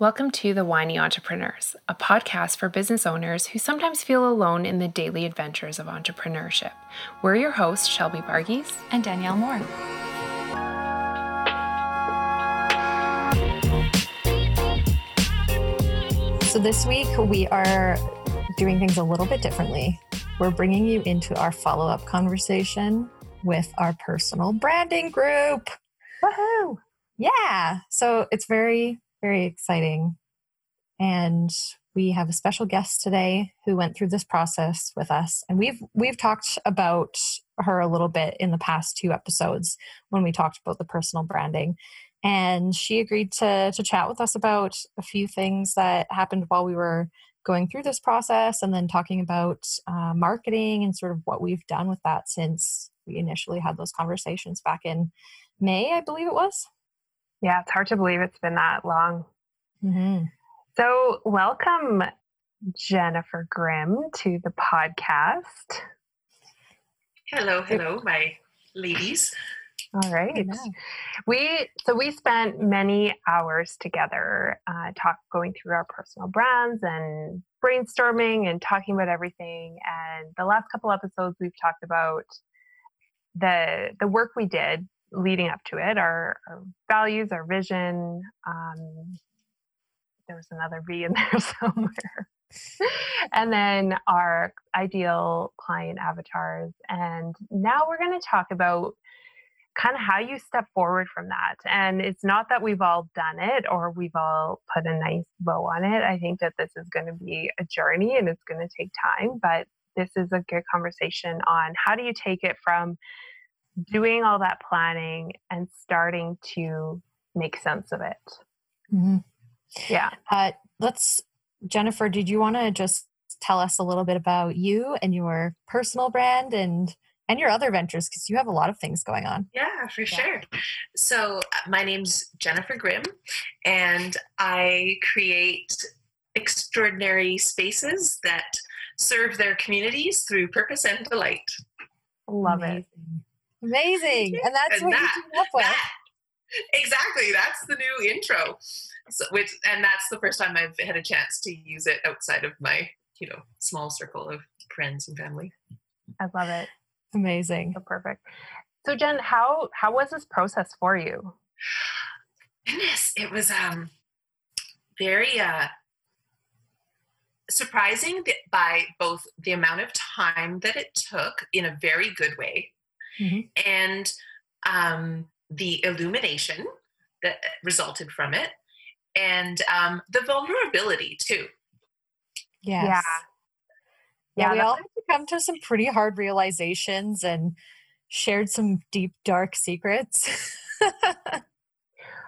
Welcome to The Whiny Entrepreneurs, a podcast for business owners who sometimes feel alone in the daily adventures of entrepreneurship. We're your hosts, Shelby Varughese and Danielle Mohr. So, this week we are doing things a little bit differently. We're bringing you into our follow up conversation with our personal branding group. Woohoo! Yeah. So, it's very very exciting. And we have a special guest today who went through this process with us. And we've we've talked about her a little bit in the past two episodes when we talked about the personal branding. And she agreed to to chat with us about a few things that happened while we were going through this process and then talking about uh, marketing and sort of what we've done with that since we initially had those conversations back in May, I believe it was. Yeah, it's hard to believe it's been that long. Mm-hmm. So, welcome, Jennifer Grimm, to the podcast. Hello, hello, my ladies. All right. We so we spent many hours together, uh, talk going through our personal brands and brainstorming and talking about everything. And the last couple episodes, we've talked about the the work we did leading up to it our, our values our vision um, there was another v in there somewhere. And then our ideal client avatars and now we're going to talk about kind of how you step forward from that. And it's not that we've all done it or we've all put a nice bow on it. I think that this is going to be a journey and it's going to take time but this is a good conversation on how do you take it from doing all that planning and starting to make sense of it. Mm-hmm. Yeah. Uh, let's, Jennifer, did you want to just tell us a little bit about you and your personal brand and and your other ventures because you have a lot of things going on. Yeah, for yeah. sure. So, uh, my name's Jennifer Grimm, and I create extraordinary spaces that serve their communities through purpose and delight. Love Amazing. it. Amazing. And that's and what that, you came up with. That, exactly. That's the new intro. So, which and that's the first time I've had a chance to use it outside of my, you know, small circle of friends and family. I love it. Amazing. So perfect. So Jen, how how was this process for you? Goodness, it was um very uh surprising by both the amount of time that it took in a very good way mm-hmm. and um, the illumination that resulted from it, and um, the vulnerability too. Yes. Yeah. Yeah, we all had to come to some pretty hard realizations and shared some deep, dark secrets.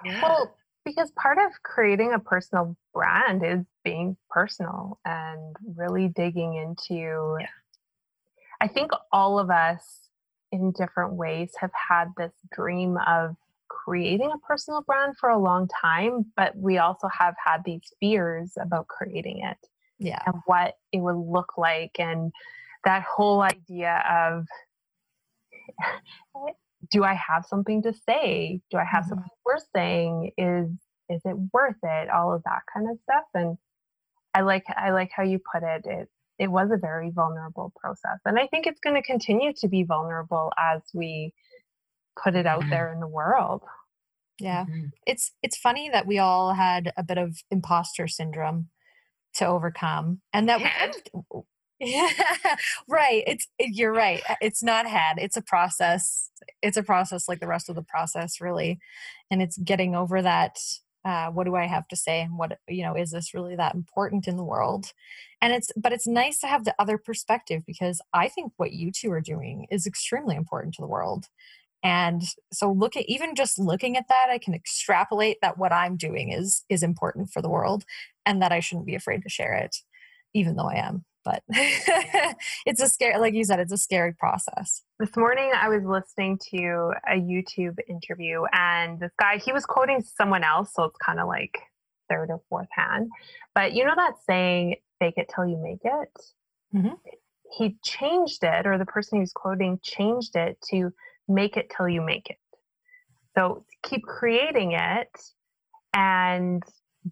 yeah. Well, because part of creating a personal brand is being personal and really digging into. Yeah. I think all of us in different ways have had this dream of creating a personal brand for a long time, but we also have had these fears about creating it. Yeah. And what it would look like. And that whole idea of do I have something to say? Do I have mm-hmm. something worth saying? Is is it worth it? All of that kind of stuff. And I like I like how you put it. It it was a very vulnerable process. And I think it's going to continue to be vulnerable as we put it out mm-hmm. there in the world. Yeah. Mm-hmm. It's it's funny that we all had a bit of imposter syndrome to overcome and that we had. we yeah, right. It's you're right. It's not had. It's a process. It's a process like the rest of the process really. And it's getting over that uh, what do i have to say and what you know is this really that important in the world? And it's but it's nice to have the other perspective because i think what you two are doing is extremely important to the world. And so look at even just looking at that i can extrapolate that what i'm doing is is important for the world and that i shouldn't be afraid to share it even though i am but it's a scary like you said it's a scary process. This morning i was listening to a youtube interview and this guy he was quoting someone else so it's kind of like third or fourth hand. But you know that saying fake it till you make it mm-hmm. he changed it or the person he was quoting changed it to make it till you make it. So keep creating it and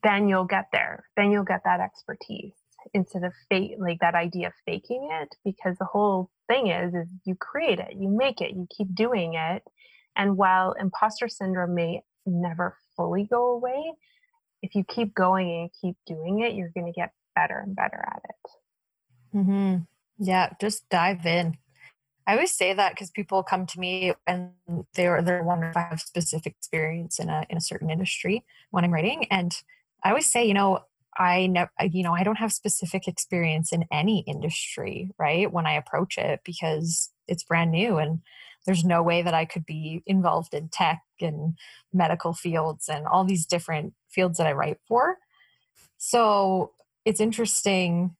then you'll get there. Then you'll get that expertise instead of fake like that idea of faking it because the whole thing is is you create it, you make it, you keep doing it. And while imposter syndrome may never fully go away, if you keep going and keep doing it, you're going to get better and better at it. Mm-hmm. Yeah, just dive in. I always say that because people come to me and they're they're wondering if I have specific experience in a in a certain industry when I'm writing, and I always say, you know, I know, you know, I don't have specific experience in any industry, right? When I approach it because it's brand new and there's no way that I could be involved in tech and medical fields and all these different fields that I write for. So it's interesting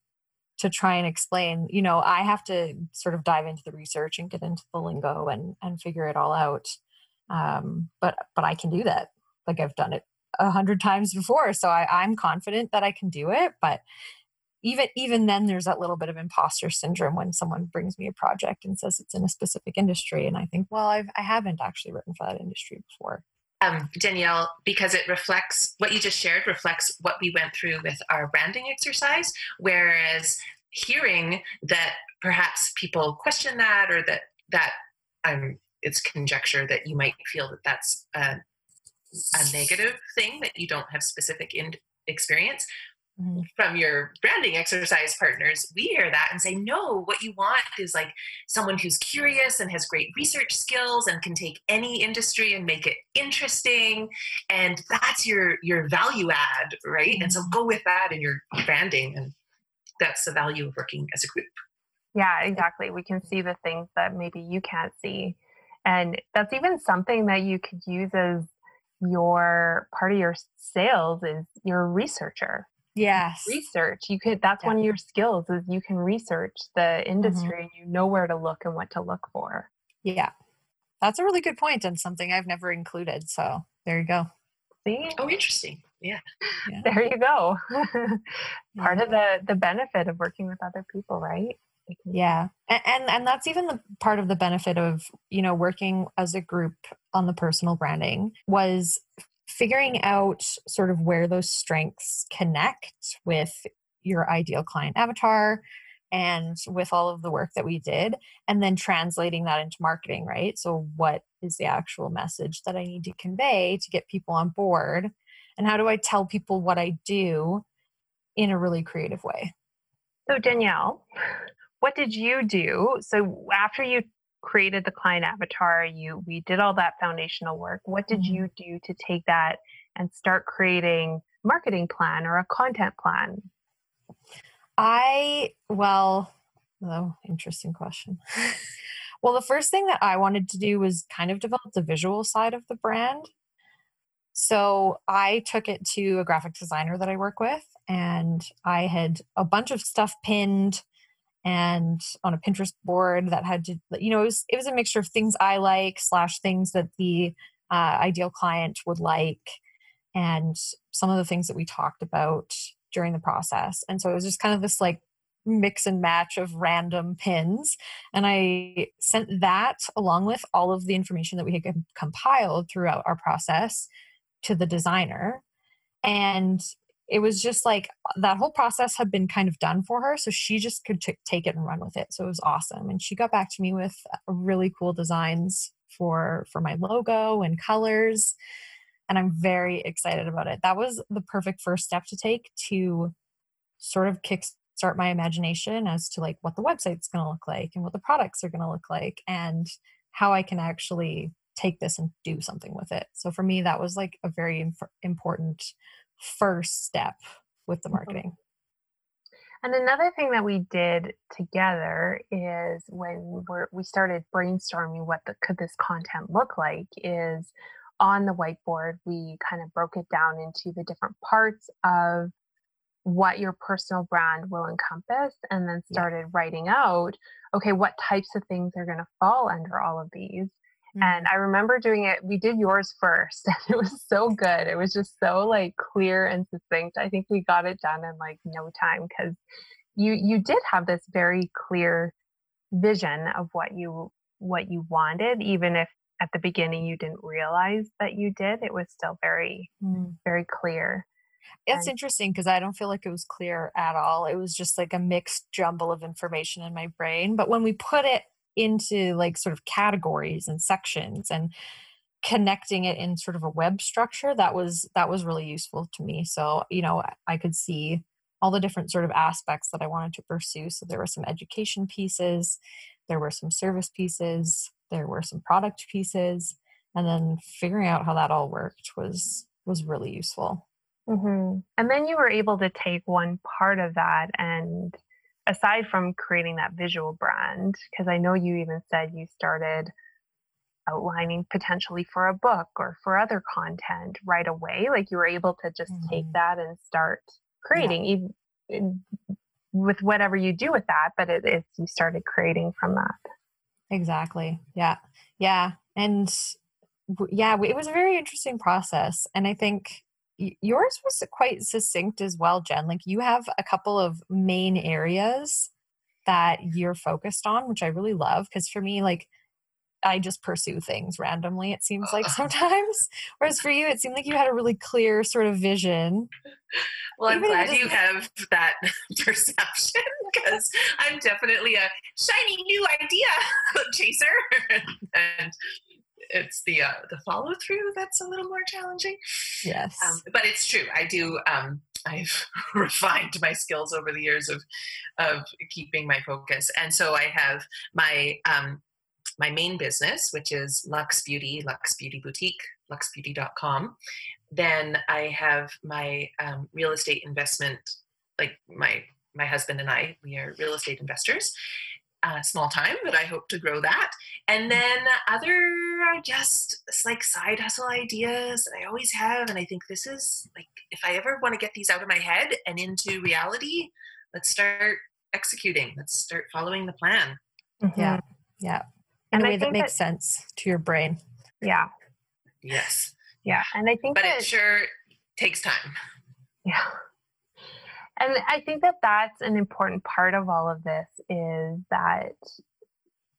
to try and explain you know i have to sort of dive into the research and get into the lingo and and figure it all out um, but but i can do that like i've done it a hundred times before so I, i'm confident that i can do it but even even then there's that little bit of imposter syndrome when someone brings me a project and says it's in a specific industry and i think well I've, i haven't actually written for that industry before um, Danielle, because it reflects what you just shared, reflects what we went through with our branding exercise. Whereas hearing that perhaps people question that or that that um, it's conjecture that you might feel that that's a, a negative thing that you don't have specific in experience mm-hmm. from your branding exercise partners, we hear that and say, no, what you want is like someone who's curious and has great research skills and can take any industry and make it interesting. And that's your your value add, right? Mm-hmm. And so mm-hmm. go with that in your branding. And that's the value of working as a group. Yeah, exactly. We can see the things that maybe you can't see. And that's even something that you could use as your part of your sales is your researcher yes research you could that's yeah. one of your skills is you can research the mm-hmm. industry mm-hmm. and you know where to look and what to look for yeah that's a really good point and something i've never included so there you go see oh interesting yeah, yeah. there you go part yeah. of the the benefit of working with other people right yeah. And, and and that's even the part of the benefit of you know working as a group on the personal branding was figuring out sort of where those strengths connect with your ideal client avatar and with all of the work that we did and then translating that into marketing right? So what is the actual message that i need to convey to get people on board? And how do i tell people what i do in a really creative way? So danielle what did you do? So after you created the client avatar you we did all that foundational work. What did mm-hmm. you do to take that and start creating marketing plan or a content plan? I well oh interesting question. Well the first thing that i wanted to do was kind of develop the visual side of the brand. So i took it to a graphic designer that i work with and i had a bunch of stuff pinned and on a Pinterest board that had to, you know, it was, it was a mixture of things I like slash things that the uh, ideal client would like, and some of the things that we talked about during the process. And so it was just kind of this like mix and match of random pins. And I sent that along with all of the information that we had compiled throughout our process to the designer. And it was just like that whole process had been kind of done for her so she just could t- take it and run with it so it was awesome and she got back to me with uh, really cool designs for for my logo and colors and i'm very excited about it. That was the perfect first step to take to sort of kick start my imagination as to like what the website's going to look like and what the products are going to look like and how i can actually take this and do something with it. So for me that was like a very inf- important first step with the mm-hmm. marketing. And another thing that we did together is when we we started brainstorming what the, could this content look like is on the whiteboard we kind of broke it down into the different parts of what your personal brand will encompass and then started yeah. writing out okay what types of things are going to fall under all of these Mm-hmm. And I remember doing it, we did yours first, and it was so good. It was just so like clear and succinct. I think we got it done in like no time because you you did have this very clear vision of what you what you wanted, even if at the beginning you didn't realize that you did. It was still very, mm. very clear. It's and, interesting because I don't feel like it was clear at all. It was just like a mixed jumble of information in my brain. But when we put it into like sort of categories and sections and connecting it in sort of a web structure, that was that was really useful to me. So, you know, I could see all the different sort of aspects that I wanted to pursue. So there were some education pieces, there were some service pieces, there were some product pieces, and then figuring out how that all worked was was really useful. Mm-hmm. And then you were able to take one part of that and aside from creating that visual brand, because I know you even said you started outlining potentially for a book or for other content right away. Like you were able to just mm-hmm. take that and start creating yeah. even with whatever you do with that, but it, it's you started creating from that. Exactly. Yeah. Yeah. And yeah, it was a very interesting process. And I think yours was quite succinct as well, Jen. Like you have a couple of main areas that you're focused on, which I really love. Because for me, like I just pursue things randomly, it seems like sometimes. Whereas for you, it seemed like you had a really clear sort of vision. Well, I'm glad you have that perception because I'm definitely a shiny new idea chaser. and it's the uh, the follow through that's a little more challenging. Yes, um, but it's true. I do. Um, I've refined my skills over the years of of keeping my focus, and so I have my um, my main business, which is Lux Beauty, Lux Beauty Boutique, luxbeauty.com. Then I have my um, real estate investment, like my my husband and I, we are real estate investors, uh, small time, but I hope to grow that. And then other just like side hustle ideas that I always have. And I think this is like, if I ever want to get these out of my head and into reality, let's start executing. Let's start following the plan. Mm-hmm. Yeah. Yeah. In and a way that makes that, sense to your brain. Yeah. Yes. Yeah. And I think But that, it sure takes time. Yeah. And I think that that's an important part of all of this is that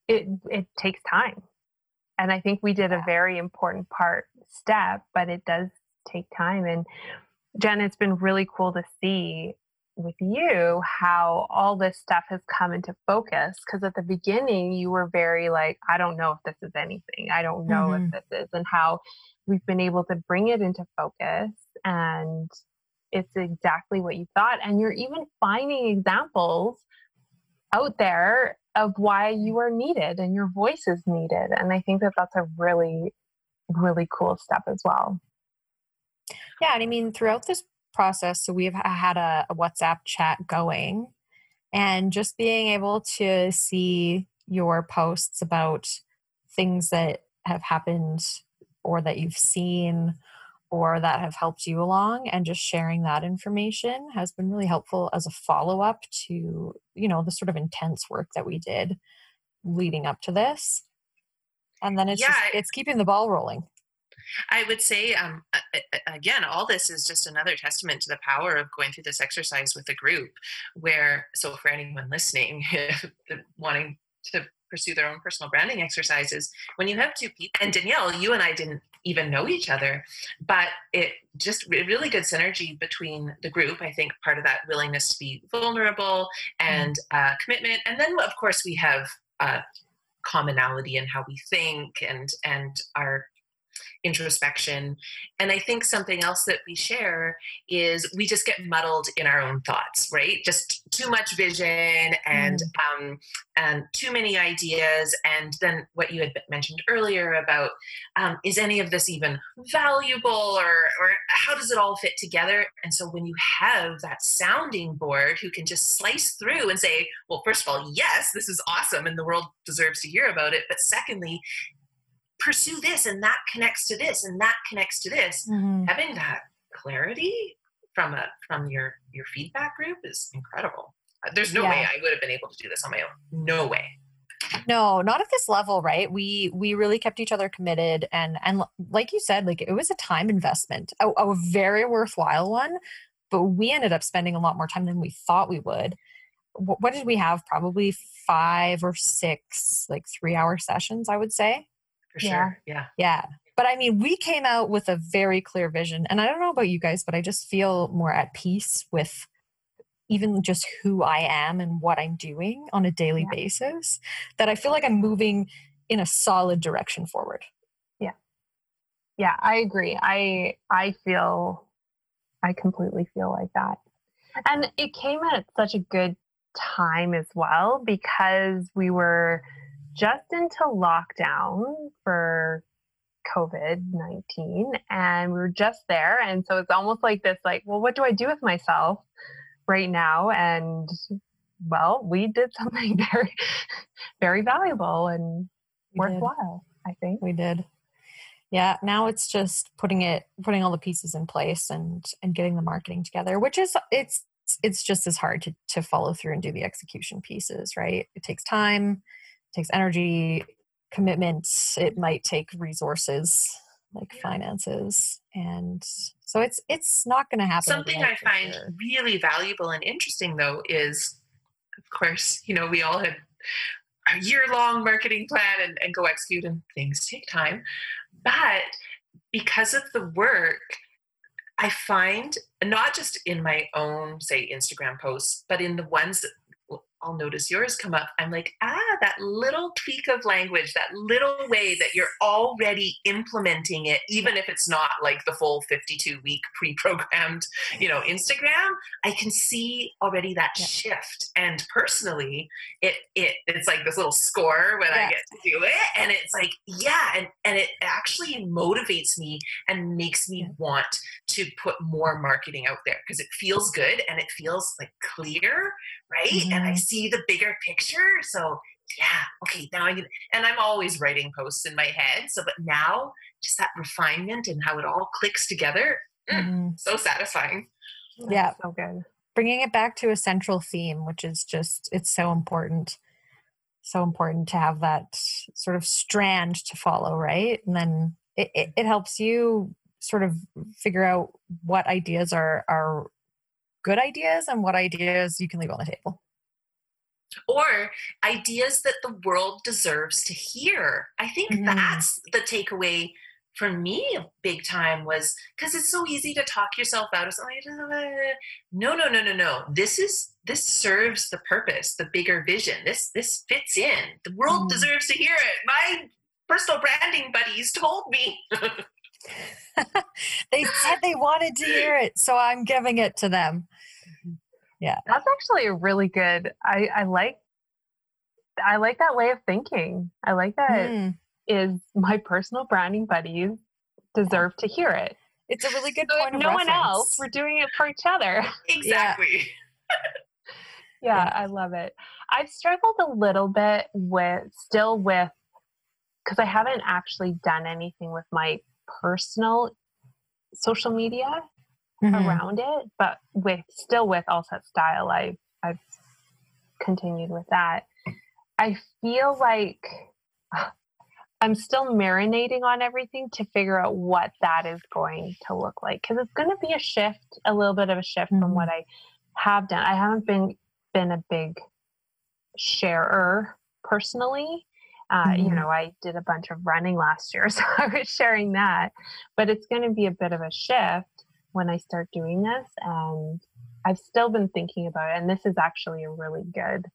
it it takes time. And I think we did a very important part step, but it does take time. And Jen, it's been really cool to see with you how all this stuff has come into focus because at the beginning you were very like i don't know if this is anything i don't know mm-hmm. if this is and how we've been able to bring it into focus and it's exactly what you thought. And you're even finding examples out there of why you are needed and your voice is needed. And I think that that's a really, really cool step as well. Yeah. And I mean, throughout this process, so we've had a, a WhatsApp chat going and just being able to see your posts about things that have happened or that you've seen or that have helped you along and just sharing that information has been really helpful as a follow-up to you know the sort of intense work that we did leading up to this and then it's yeah, just, it's keeping the ball rolling I would say, um, again, all this is just another testament to the power of going through this exercise with a group. Where, so for anyone listening, wanting to pursue their own personal branding exercises, when you have two people, and Danielle, you and I didn't even know each other. But it just really good synergy between the group i think part of that willingness to be vulnerable and uh, commitment. And then of course we have uh, commonality in how we think and and our introspection. And I think something else that we share is we just get muddled in our own thoughts, right? Just too much vision and mm. um, and too many ideas. And then what you had mentioned earlier about um, is any of this even valuable or or how does it all fit together? And so when you have that sounding board who can just slice through and say, well, first of all, yes, this is awesome and the world deserves to hear about it. But secondly, pursue this and that connects to this and that connects to this. Mm-hmm. having that clarity from a from your your feedback group is incredible. Uh, there's no yeah. way i would have been able to do this on my own. No way. No not at this level right? We we really kept each other committed and and like you said like it was a time investment a, a very worthwhile one but we ended up spending a lot more time than we thought we would. What, what did we have? Probably five or six like three hour sessions i would say for sure. Yeah. Yeah. but I mean, we came out with a very clear vision. And I don't know about you guys, but I just feel more at peace with even just who I am and what I'm doing on a daily yeah. basis that I feel like I'm moving in a solid direction forward. Yeah. Yeah, I agree. I I feel I completely feel like that. And it came at such a good time as well because we were just into lockdown for COVID 19 and we were just there. And so it's almost like this like, well, what do I do with myself right now? And well, we did something very, very valuable and we worthwhile, did. I think. We did. Yeah, now it's just putting it putting all the pieces in place and and getting the marketing together, which is it's it's just as hard to to follow through and do the execution pieces, right? It takes time, takes energy, commitment, it might take resources like finances and so it's it's not going to happen something i find sure. really valuable and interesting though is of course you know we all had a year long marketing plan and, and go execute and things take time but because of the work i find not just in my own say instagram posts but in the ones that I'll notice yours come up. I'm like, ah, that little tweak of language, that little way that you're already implementing it, even if it's not like the full 52 week pre programmed, you know, Instagram, I can see already that yeah. shift. And personally, it, it it's like this little score when yeah. I get to do it. And it's like, yeah, and, and it actually motivates me and makes me want to put more marketing out there because it feels good and it feels like clear right? Mm-hmm. And I mm-hmm. See the bigger picture. So yeah, okay, now I can, and I'm always writing posts in my head. So, but now just that refinement and how it all clicks together, mm, mm-hmm. so satisfying. Yeah, so good. Bringing it back to a central theme, which is just, it's so important. So important to have that sort of strand to follow, right? And then it, it, it helps you sort of figure out what ideas are are good ideas and what ideas you can leave on the table or ideas that the world deserves to hear i think mm-hmm. that's the takeaway for me big time was because it's so easy to talk yourself out of something no no no no no this is this serves the purpose the bigger vision this this fits in the world mm. deserves to hear it my personal branding buddies told me they said they wanted to hear it, so I'm giving it to them. Yeah. That's actually a really good I, I like I like that way of thinking. I like that mm. is my personal branding buddies deserve to hear it. It's a really good so point. no reference. one else. We're doing it for each other. Exactly. Yeah. yeah, I love it. I've struggled a little bit with still with because I haven't actually done anything with my personal social media mm-hmm. around it, but with still with All Set Style, I I've continued with that. I feel like I'm still marinating on everything to figure out what that is going to look like because it's going to be a shift, a little bit of a shift mm-hmm. from what I have done. I haven't been been a big sharer personally, uh, mm-hmm. You know, I did a bunch of running last year, so I was sharing that. But it's going to be a bit of a shift when I start doing this. And I've still been thinking about it. And this is actually a really good,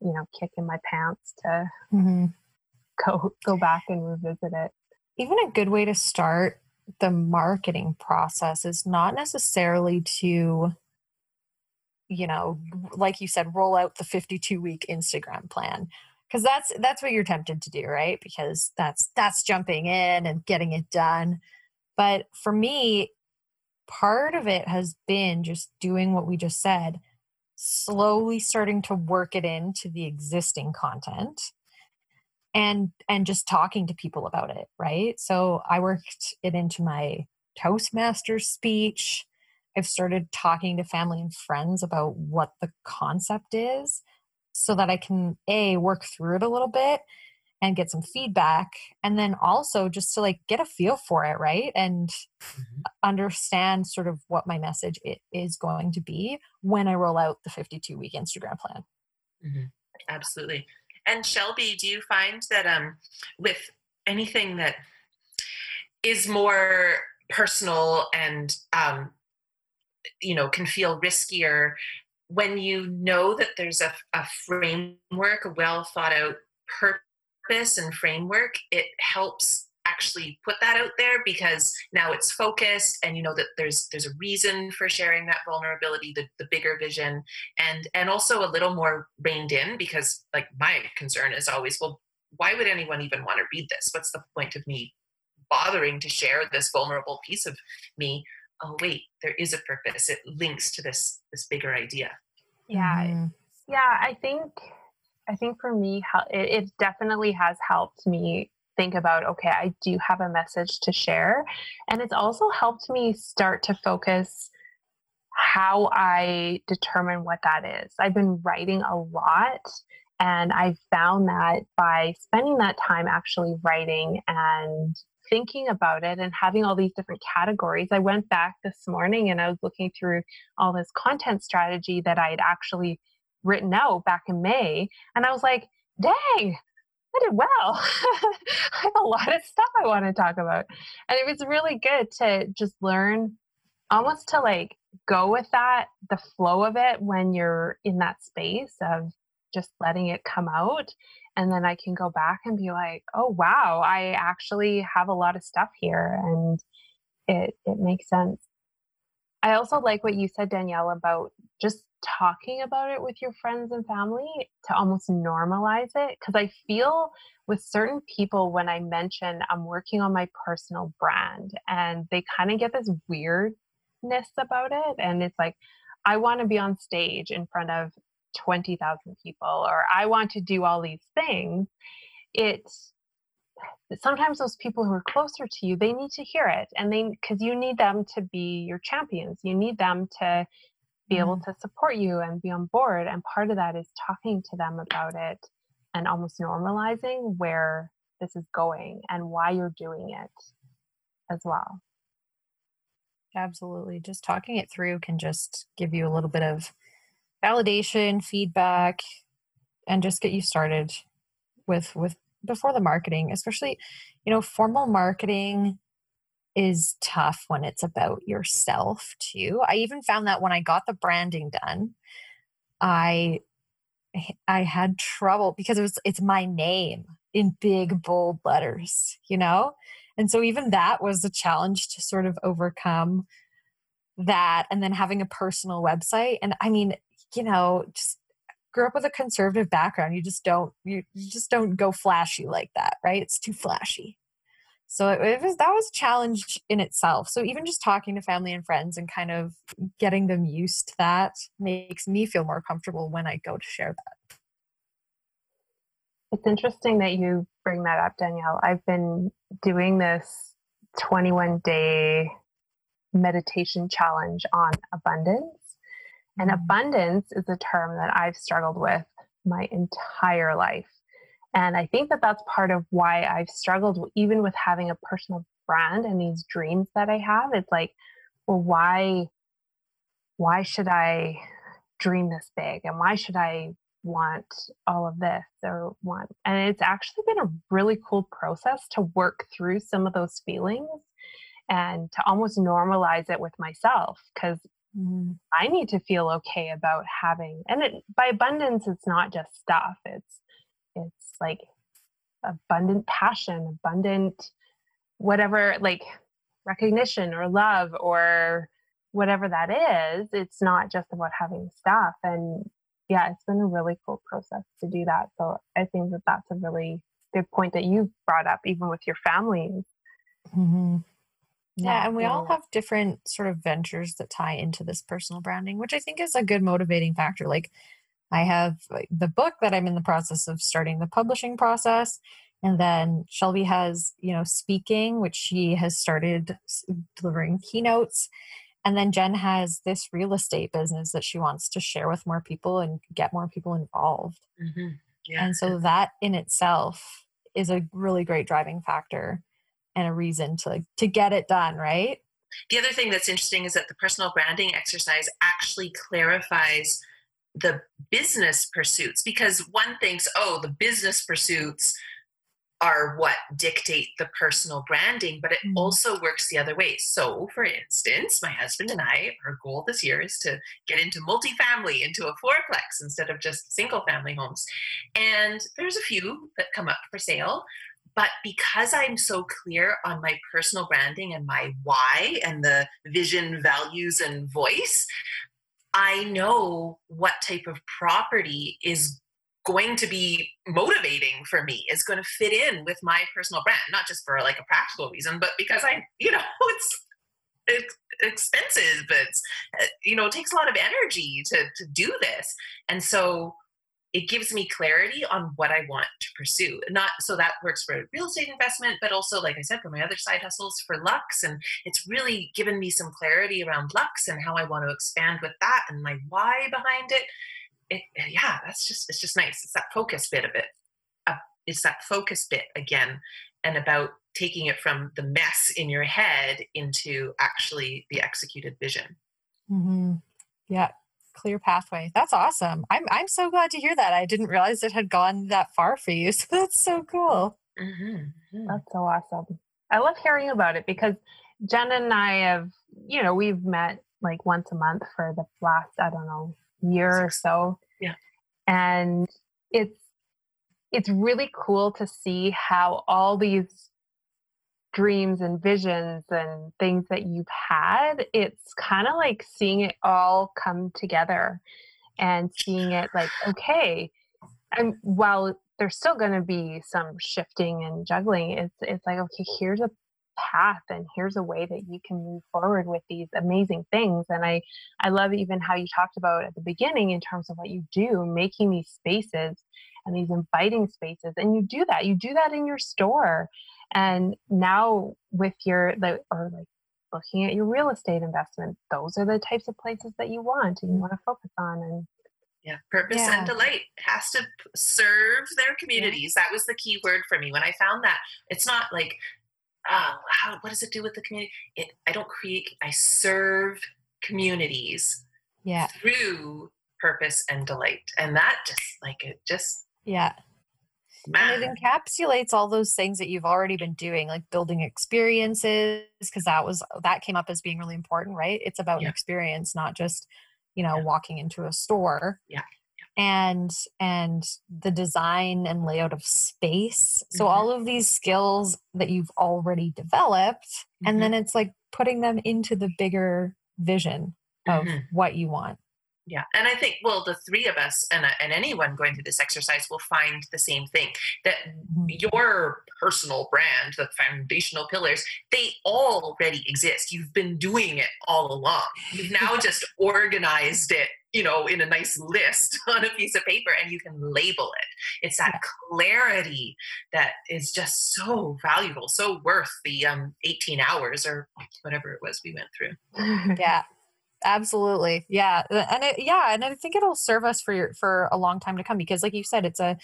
you know, kick in my pants to mm-hmm. go go back and revisit it. Even a good way to start the marketing process is not necessarily to you know like you said roll out the 52 week instagram plan because that's that's what you're tempted to do right because that's that's jumping in and getting it done but for me part of it has been just doing what we just said slowly starting to work it into the existing content and and just talking to people about it right? So i worked it into my toastmasters speech. I've started talking to family and friends about what the concept is so that I can a work through it a little bit and get some feedback and then also just to like get a feel for it right and mm-hmm. understand sort of what my message is going to be when i roll out the 52 week instagram plan mm-hmm. absolutely and shelby do you find that um with anything that is more personal and um, you know can feel riskier when you know that there's a, a framework a well thought out purpose and framework it helps actually put that out there because now it's focused and you know that there's there's a reason for sharing that vulnerability the, the bigger vision and and also a little more reined in because like my concern is always well why would anyone even want to read this? What's the point of me bothering to share this vulnerable piece of me? Oh wait there is a purpose. It links to this this bigger idea. Yeah. Mm-hmm. yeah i think i think for me it, it definitely has helped me think about okay i do have a message to share. And it's also helped me start to focus how i determine what that is. I've been writing a lot and i found that by spending that time actually writing and thinking about it and having all these different categories i went back this morning and i was looking through all this content strategy that i had actually written out back in may and i was like dang I did well. I have a lot of stuff I want to talk about. And it was really good to just learn almost to like go with that, the flow of it when you're in that space of just letting it come out. And then I can go back and be like, oh, wow, I actually have a lot of stuff here. And it, it makes sense. I also like what you said, Danielle, about just talking about it with your friends and family to almost normalize it. Because I feel with certain people, when I mention I'm working on my personal brand, and they kind of get this weirdness about it. And it's like, I want to be on stage in front of 20,000 people, or I want to do all these things. It's sometimes those people who are closer to you they need to hear it and they because you need them to be your champions you need them to be able mm-hmm. to support you and be on board. And part of that is talking to them about it and almost normalizing where this is going and why you're doing it as well. Absolutely. Just talking it through can just give you a little bit of validation, feedback, and just get you started with with before the marketing, especially, you know, formal marketing is tough when it's about yourself too. I even found that when I got the branding done, I I had trouble because it was it's my name in big bold letters, you know? And so even that was a challenge to sort of overcome that and then having a personal website and I mean, you know, just grew up with a conservative background. You just don't you, you just don't go flashy like that, right? It's too flashy. So it, was that was a challenge in itself. So even just talking to family and friends and kind of getting them used to that makes me feel more comfortable when I go to share that. It's interesting that you bring that up, Danielle. I've been doing this 21 day meditation challenge on abundance. And mm. abundance is a term that I've struggled with my entire life. And I think that that's part of why I've struggled, even with having a personal brand and these dreams that I have. It's like, well, why, why should I dream this big? And why should I want all of this or want? And it's actually been a really cool process to work through some of those feelings and to almost normalize it with myself because mm, I need to feel okay about having, and it, by abundance, it's not just stuff. It's it's like abundant passion abundant whatever like recognition or love or whatever that is. It's not just about having stuff. And yeah it's been a really cool process to do that. So i think that that's a really good point that you brought up even with your families mm-hmm. yeah and we all have different sort of ventures that tie into this personal branding which i think is a good motivating factor. Like I have the book that I'm in the process of starting the publishing process. And then Shelby has, you know, speaking, which she has started delivering keynotes. And then Jen has this real estate business that she wants to share with more people and get more people involved. Mm-hmm. Yeah. And so that in itself is a really great driving factor and a reason to to get it done, right? The other thing that's interesting is that the personal branding exercise actually clarifies the business pursuits because one thinks oh the business pursuits are what dictate the personal branding, but it mm. also works the other way. So, for instance, my husband and I, our goal this year is to get into multifamily, into a fourplex instead of just single family homes. And there's a few that come up for sale. But because I'm so clear on my personal branding and my why and the vision, values, and voice, I know what type of property is going to be motivating for me. Is going to fit in with my personal brand not just for like a practical reason but because i you know it's it's expensive. It's uh, you know it takes a lot of energy to to do this. And so it gives me clarity on what i want to pursue not so that works for real estate investment but also like i said for my other side hustles for lux and it's really given me some clarity around lux and how i want to expand with that and my why behind it it, yeah, that's just it's just nice. It's that focus bit of it. Uh, it's that focus bit again, and about taking it from the mess in your head into actually the executed vision. Mm-hmm. Yeah, clear pathway. That's awesome. I'm I'm so glad to hear that. I didn't realize it had gone that far for you. So that's so cool. Mm-hmm. mm-hmm. That's so awesome. I love hearing about it because Jen and I have, you know, we've met like once a month for the last, I don't know, year or so. Yeah. And it's it's really cool to see how all these dreams and visions and things that you've had, it's kind of like seeing it all come together and seeing it like, okay, and while there's still going to be some shifting and juggling, it's it's like, okay, here's a path and here's a way that you can move forward with these amazing things. And i i love even how you talked about at the beginning in terms of what you do making these spaces and these inviting spaces and you do that you do that in your store and now with your like or like looking at your real estate investment those are the types of places that you want and you want to focus on and yeah purpose yeah. and delight has to serve their communities yeah. that was the key word for me when i found that it's not like uh, how, what does it do with the community? It, I don't create, I serve communities yeah. through purpose and delight. And that just like it just yeah. And it encapsulates all those things that you've already been doing, like building experiences, because that was that came up as being really important, right? It's about yeah. an experience, not just, you know, yeah. walking into a store. Yeah and and the design and layout of space so mm-hmm. all of these skills that you've already developed mm-hmm. and then it's like putting them into the bigger vision of mm-hmm. what you want yeah and i think well the three of us and, uh, and anyone going through this exercise will find the same thing that mm-hmm. your personal brand the foundational pillars they already exist. You've been doing it all along. You've now just organized it you know in a nice list on a piece of paper and you can label it. It's that clarity that is just so valuable so worth the um 18 hours or whatever it was we went through. Yeah absolutely yeah and it, yeah and i think it'll serve us for your, for a long time to come because like you said it's a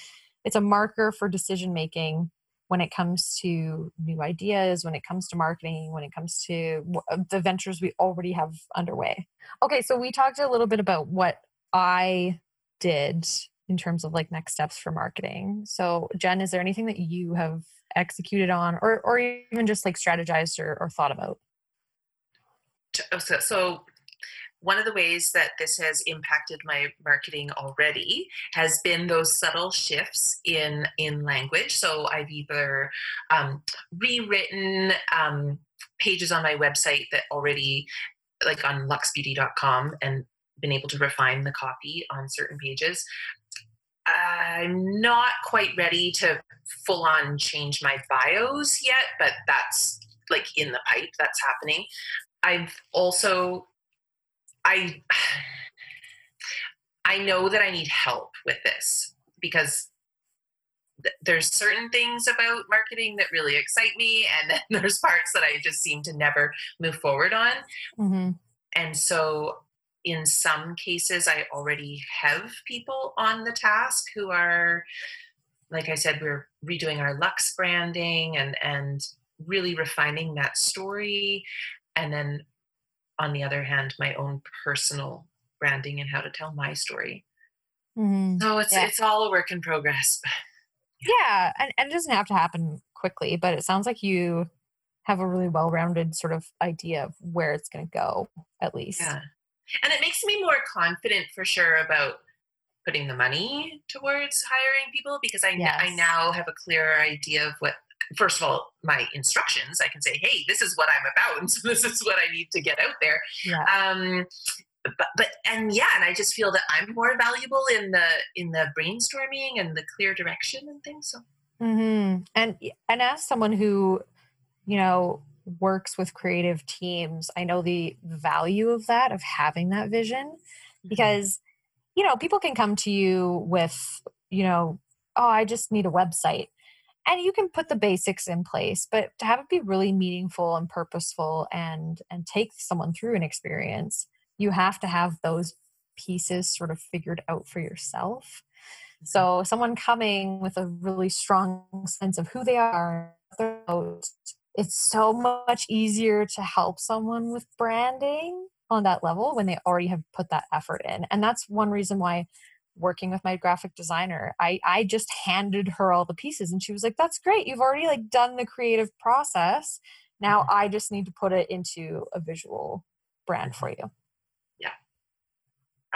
it's a marker for decision making when it comes to new ideas when it comes to marketing when it comes to uh, the ventures we already have underway. Okay so we talked a little bit about what i did in terms of like next steps for marketing. So jen is there anything that you have executed on or, or even just like strategized or, or thought about? So, so one of the ways that this has impacted my marketing already has been those subtle shifts in in language. So i've either um, rewritten um, pages on my website that already like on luxbeauty.com and been able to refine the copy on certain pages. I'm not quite ready to full on change my bios yet but that's like in the pipe that's happening. I've also I I know that I need help with this because th- there's certain things about marketing that really excite me, and then there's parts that I just seem to never move forward on. Mm-hmm. And so, in some cases, I already have people on the task who are, like I said, we're redoing our Lux branding and and really refining that story, and then on the other hand, my own personal branding and how to tell my story. Mm-hmm. So it's yeah. it's all a work in progress. yeah and, and it doesn't have to happen quickly but it sounds like you have a really well-rounded sort of idea of where it's going to go at least yeah and it makes me more confident for sure about putting the money towards hiring people because I, yes. I now have a clearer idea of what first of all my instructions i can say hey this is what i'm about and so this is what i need to get out there yeah. um, but, but and yeah and i just feel that i'm more valuable in the in the brainstorming and the clear direction and things so mm-hmm. and and as someone who you know works with creative teams i know the value of that of having that vision mm-hmm. because you know people can come to you with you know oh i just need a website and you can put the basics in place but to have it be really meaningful and purposeful and and take someone through an experience you have to have those pieces sort of figured out for yourself mm-hmm. so someone coming with a really strong sense of who they are it's so much easier to help someone with branding on that level when they already have put that effort in and that's one reason why working with my graphic designer i i just handed her all the pieces and she was like that's great you've already like done the creative process. Now mm-hmm. i just need to put it into a visual brand for you. Yeah.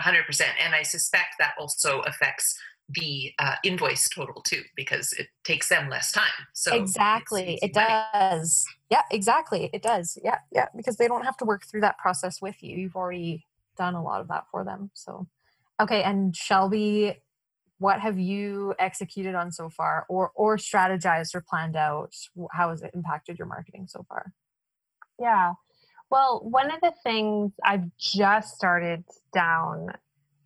100% and i suspect that also affects the uh, invoice total too because it takes them less time so exactly it does. Yeah exactly it does yeah yeah because they don't have to work through that process with you you've already done a lot of that for them so Okay, and Shelby, what have you executed on so far or or strategized or planned out? How has it impacted your marketing so far? Yeah. Well, one of the things I've just started down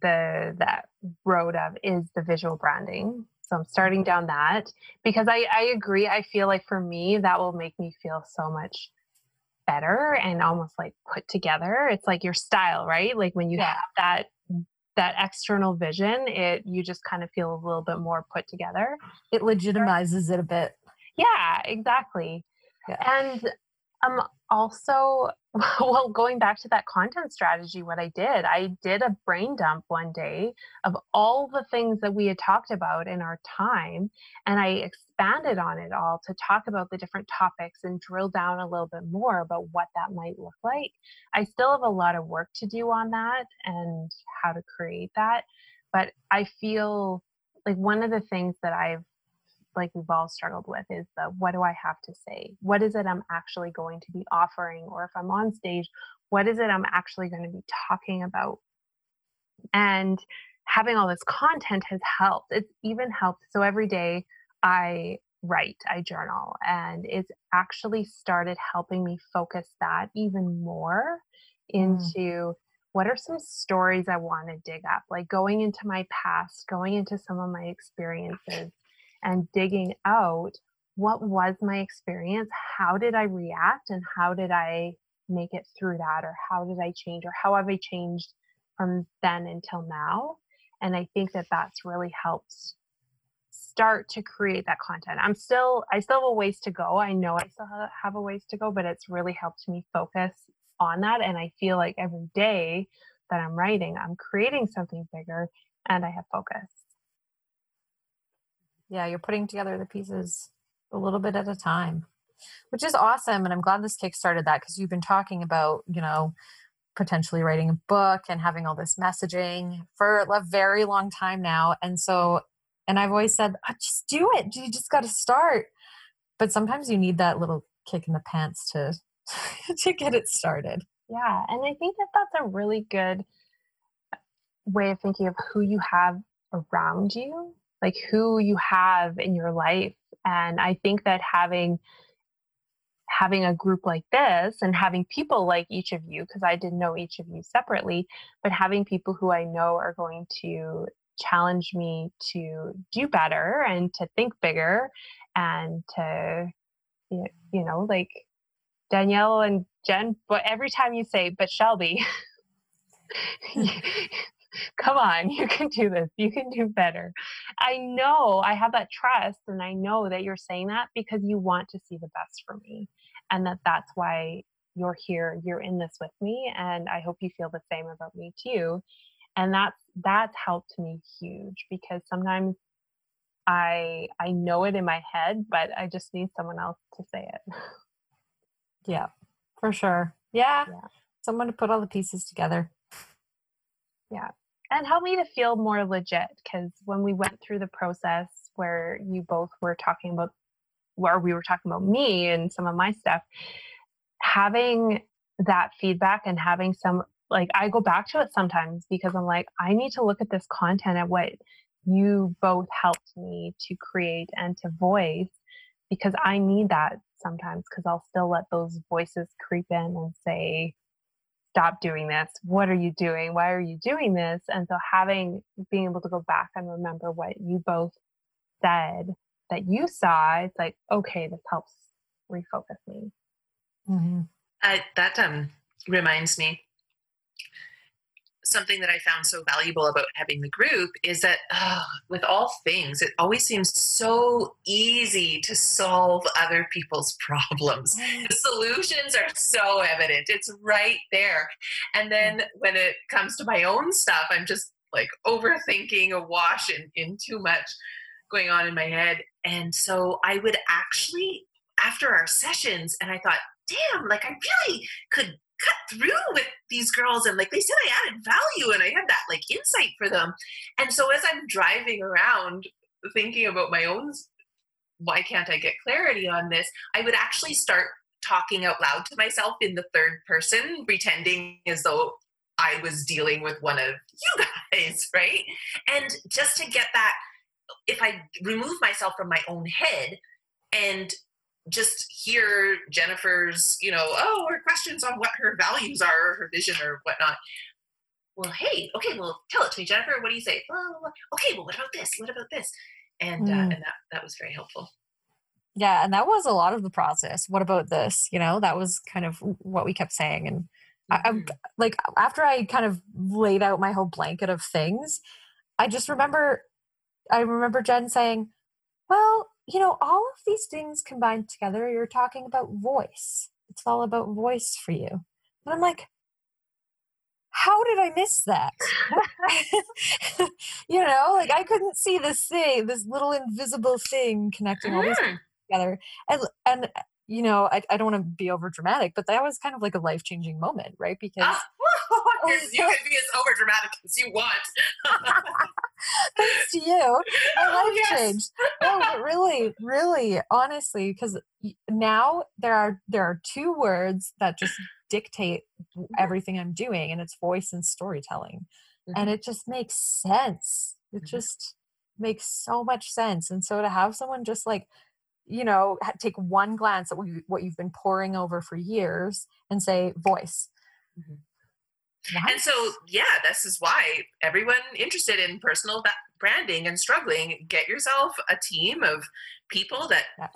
the that road of is the visual branding. So I'm starting down that because I, I agree. I feel like for me, that will make me feel so much better and almost like put together. It's like your style, right? Like when you yeah. have that that external vision, it you just kind of feel a little bit more put together. It legitimizes it a bit. Yeah, exactly. Yeah. And um also well going back to that content strategy what i did i did a brain dump one day of all the things that we had talked about in our time and i expanded on it all to talk about the different topics and drill down a little bit more about what that might look like i still have a lot of work to do on that and how to create that but i feel like one of the things that i've like we've all struggled with is the what do I have to say? What is it I'm actually going to be offering? Or if I'm on stage, what is it I'm actually going to be talking about? And having all this content has helped. It's even helped. So every day I write, I journal, and it's actually started helping me focus that even more mm. into mm. what are some stories I want to dig up, like going into my past, going into some of my experiences, and digging out what was my experience, how did I react, and how did I make it through that, or how did I change, or how have I changed from then until now. And I think that that's really helped start to create that content. I'm still, I still have a ways to go. I know I still have a ways to go, but it's really helped me focus on that. And I feel like every day that I'm writing, I'm creating something bigger and I have focus yeah you're putting together the pieces a little bit at a time which is awesome and i'm glad this kick started that because you've been talking about you know potentially writing a book and having all this messaging for a very long time now and so and i've always said oh, just do it. You just got to start. But sometimes you need that little kick in the pants to to get it started. Yeah and i think that that's a really good way of thinking of who you have around you like who you have in your life. And i think that having having a group like this and having people like each of you because i didn't know each of you separately but having people who i know are going to challenge me to do better and to think bigger and to you know like danielle and jenn but every time you say but shelby come on, you can do this. You can do better. I know I have that trust and I know that you're saying that because you want to see the best for me and that that's why you're here. You're in this with me and I hope you feel the same about me too. And that's that's helped me huge because sometimes I I know it in my head, but I just need someone else to say it. Yeah, for sure. Yeah. yeah. Someone to put all the pieces together. Yeah. And help me to feel more legit because when we went through the process where you both were talking about where we were talking about me and some of my stuff, having that feedback and having some like I go back to it sometimes because I'm like, I need to look at this content at what you both helped me to create and to voice because I need that sometimes because I'll still let those voices creep in and say, stop doing this. What are you doing? Why are you doing this? And so having being able to go back and remember what you both said that you saw, it's like, okay, this helps refocus me. Mm-hmm. I, that um, reminds me something that I found so valuable about having the group is that oh, with all things, it always seems so easy to solve other people's problems. The solutions are so evident, it's right there. And then mm. when it comes to my own stuff, I'm just like overthinking a wash in, in too much going on in my head. And so I would actually, after our sessions, and I thought, damn, like I really could cut through with these girls and like they said I added value and I had that like insight for them. And so as I'm driving around thinking about my own why can't I get clarity on this, I would actually start talking out loud to myself in the third person, pretending as though I was dealing with one of you guys, right? And just to get that, if I remove myself from my own head and just hear Jennifer's, you know, oh, her questions on what her values are, or her vision or whatnot. Well, hey, okay, well, tell it to me, Jennifer. What do you say? Well, okay, well, what about this? What about this? And mm. uh, and that that was very helpful. Yeah, and that was a lot of the process. What about this? You know, that was kind of what we kept saying. And mm-hmm. I, am like, after I kind of laid out my whole blanket of things, I just remember, I remember Jenn saying, "Well, you know, all of these things combined together, you're talking about voice. It's all about voice for you. And I'm like, how did I miss that? you know, like I couldn't see this thing, this little invisible thing connecting all these things together. And and you know, I, I don't want to be over dramatic, but that was kind of like a life changing moment, right? Because you can be as over dramatic as you want. Thanks to you, my oh, life yes. changed. No, really, really, honestly, because now there are there are two words that just dictate mm-hmm. everything I'm doing, and it's voice and storytelling, mm-hmm. and it just makes sense. It mm-hmm. just makes so much sense, and so to have someone just like you know take one glance at what, you, you've been poring over for years and say voice mm-hmm. And so, yeah, this is why everyone interested in personal branding and struggling, get yourself a team of people that, yeah.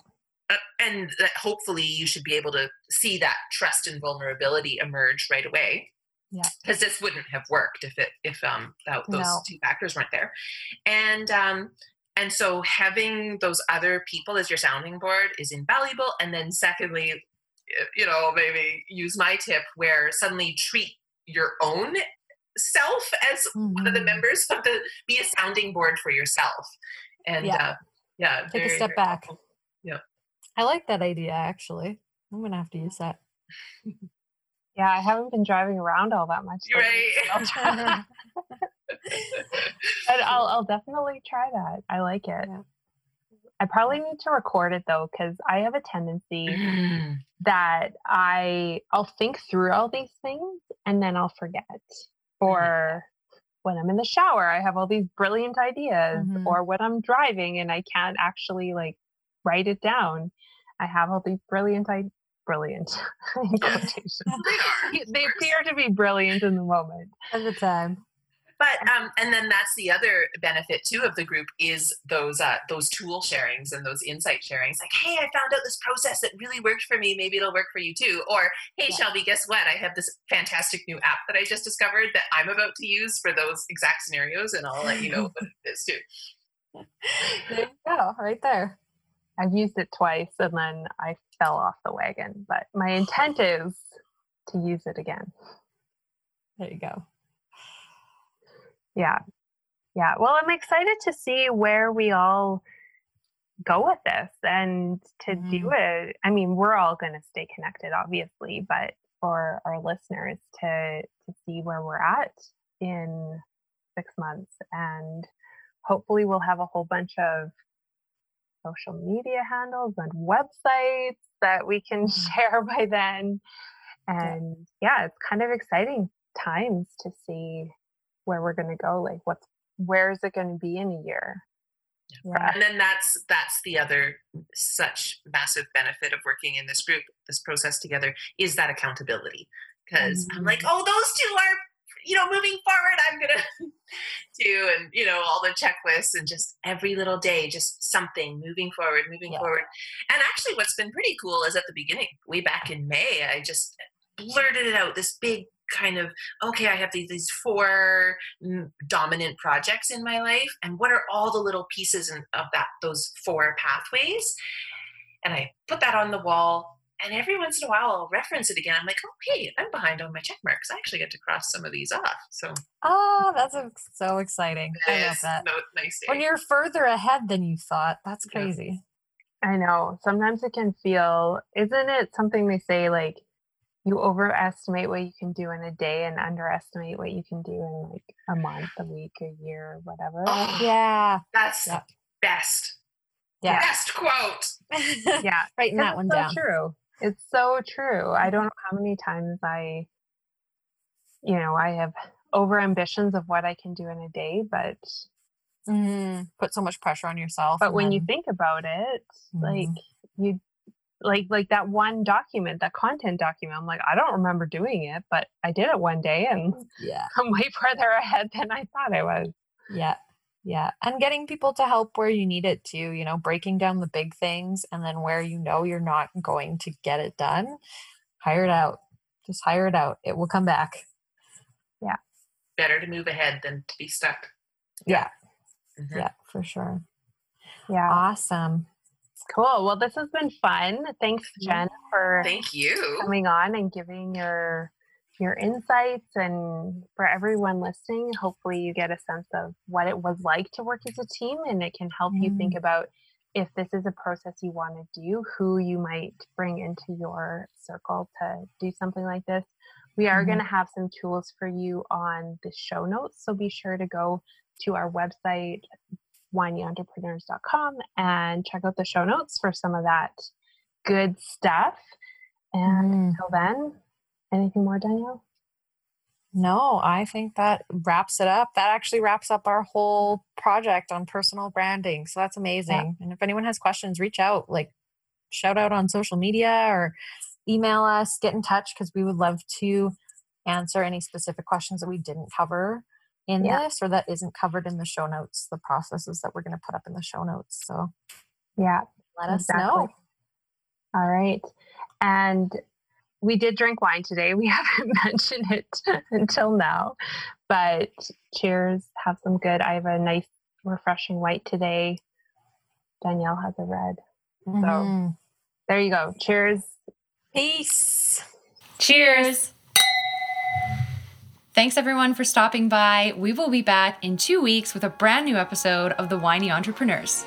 uh, and that hopefully you should be able to see that trust and vulnerability emerge right away. Yeah. Because this wouldn't have worked if it if um that, those no. two factors weren't there, and um and so having those other people as your sounding board is invaluable. And then secondly, you know maybe use my tip where suddenly treat your own self as mm-hmm. one of the mm-hmm. members of the be a sounding board for yourself and yeah, uh, yeah take very, a step back helpful. yeah i like that idea actually i'm gonna have to use that yeah i haven't been driving around all that much right but I'll, I'll definitely try that i like it yeah. I probably need to record it though, because I have a tendency mm. that I I'll think through all these things and then I'll forget. Or when I'm in the shower, I have all these brilliant ideas. Mm-hmm. Or when I'm driving and I can't actually like write it down, I have all these brilliant ideas. Brilliant in quotations. they, they appear to be brilliant in the moment. At the time but um, and then that's the other benefit too of the group is those uh, those tool sharings and those insight sharings. Like hey i found out this process that really worked for me. Maybe it'll work for you too. Or hey yeah. shelby guess what? I have this fantastic new app that i just discovered that i'm about to use for those exact scenarios and i'll let you know what it is too. There you go right there. I've used it twice and then i fell off the wagon but my intent is to use it again. There you go yeah. Yeah. Well, I'm excited to see where we all go with this and to mm-hmm. do it. I mean, we're all going to stay connected, obviously, but for our listeners to to see where we're at in six months and hopefully we'll have a whole bunch of social media handles and websites that we can mm. share by then and yeah it's kind of exciting times to see where we're going to go like what's where is it going to be in a year yeah. and then that's that's the other such massive benefit of working in this group this process together is that accountability because mm-hmm. i'm like mm-hmm. oh those two are you know moving forward i'm gonna do and you know all the checklists and just every little day just something moving forward moving yeah. forward and actually what's been pretty cool is at the beginning way back in may i just blurted it out this big kind of okay i have these, these four dominant projects in my life and what are all the little pieces in, of that those four pathways and i put that on the wall and every once in a while I'll reference it again. I'm like, oh, hey, I'm behind on my check marks. I actually get to cross some of these off. So, oh, that's so exciting. I love that. No, nice when you're further ahead than you thought, that's crazy. Yeah. I know. Sometimes it can feel, isn't it something they say like you overestimate what you can do in a day and underestimate what you can do in like a month, a week, a year, whatever? Oh, yeah. That's yeah. best. Yeah. Best quote. yeah. Writing that one so down. True. It's so true. I don't know how many times I, you know, I have over ambitions of what I can do in a day, but mm, put so much pressure on yourself. But when then... you think about it, mm. like you, like like that one document, that content document, I'm like, I don't remember doing it, but I did it one day, and yeah, I'm way further ahead than I thought I was. Yeah, yeah. And getting people to help where you need it to, you know, breaking down the big things and then where you know you're not going to get it done, hire it out. Just hire it out. It will come back. Yeah. Better to move ahead than to be stuck. Yeah. Mm-hmm. Yeah, for sure. Yeah. Awesome. Cool. Well, this has been fun. Thanks, Jenn, for thank you coming on and giving your your insights and for everyone listening hopefully you get a sense of what it was like to work as a team and it can help mm. you think mm. about if this is a process you want to do who you might bring into your circle to do something like this we are mm. going to have some tools for you on the show notes so be sure to go to our website wineentrepreneurs.com and check out the show notes for some of that good stuff and mm. until then Anything more, Danielle? No, I think that wraps it up. That actually wraps up our whole project on personal branding. So that's amazing. Yeah. And if anyone has questions, reach out, like shout out on social media or email us, get in touch because we would love to answer any specific questions that we didn't cover in yeah. this or that isn't covered in the show notes, the processes that we're going to put up in the show notes. So, yeah, let exactly. us know. All right. And we did drink wine today. We haven't mentioned it until now, but cheers. Have some good. I have a nice, refreshing white today. Danielle has a red. Mm-hmm. So there you go. Cheers. Peace. Cheers. Thanks everyone for stopping by. We will be back in two weeks with a brand new episode of The Whiny Entrepreneurs.